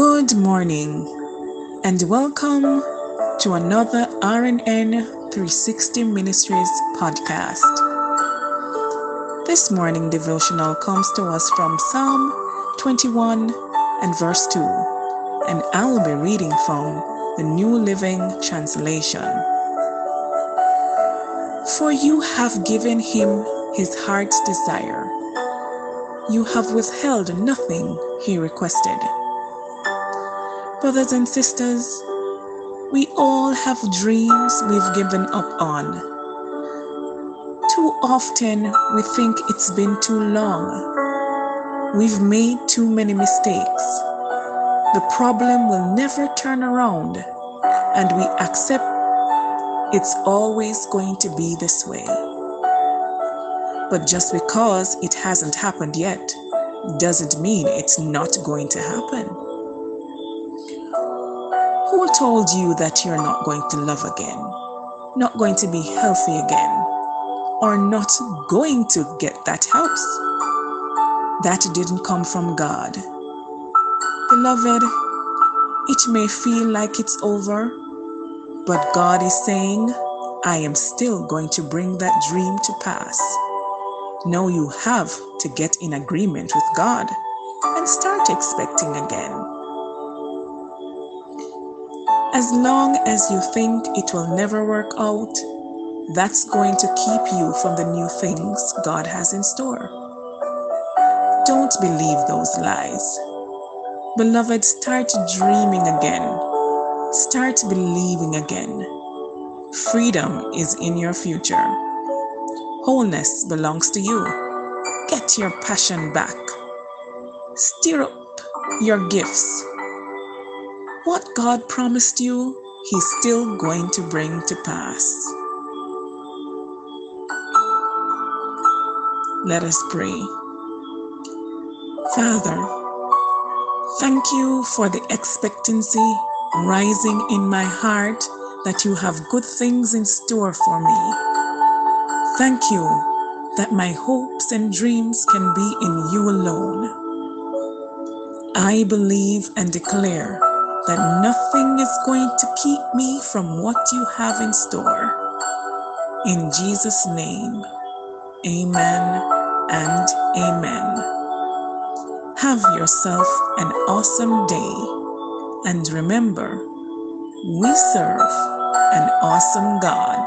Good morning and welcome to another RNN 360 Ministries podcast. This morning devotional comes to us from Psalm 21 and verse 2, and I'll be reading from the New Living Translation. For you have given him his heart's desire. You have withheld nothing he requested. Brothers and sisters, we all have dreams we've given up on. Too often we think it's been too long. We've made too many mistakes. The problem will never turn around, and we accept it's always going to be this way. But just because it hasn't happened yet doesn't mean it's not going to happen. Told you that you're not going to love again, not going to be healthy again, or not going to get that house? That didn't come from God. Beloved, it may feel like it's over, but God is saying, I am still going to bring that dream to pass. Now you have to get in agreement with God and start expecting again. As long as you think it will never work out, that's going to keep you from the new things God has in store. Don't believe those lies. Beloved, start dreaming again. Start believing again. Freedom is in your future. Wholeness belongs to you. Get your passion back. Stir up your gifts what God promised you, He's still going to bring to pass. Let us pray. Father, thank you for the expectancy rising in my heart that you have good things in store for me. Thank you that my hopes and dreams can be in you alone. I believe and declare that nothing is going to keep me from what you have in store. In Jesus' name, amen and amen. Have yourself an awesome day and remember, we serve an awesome God.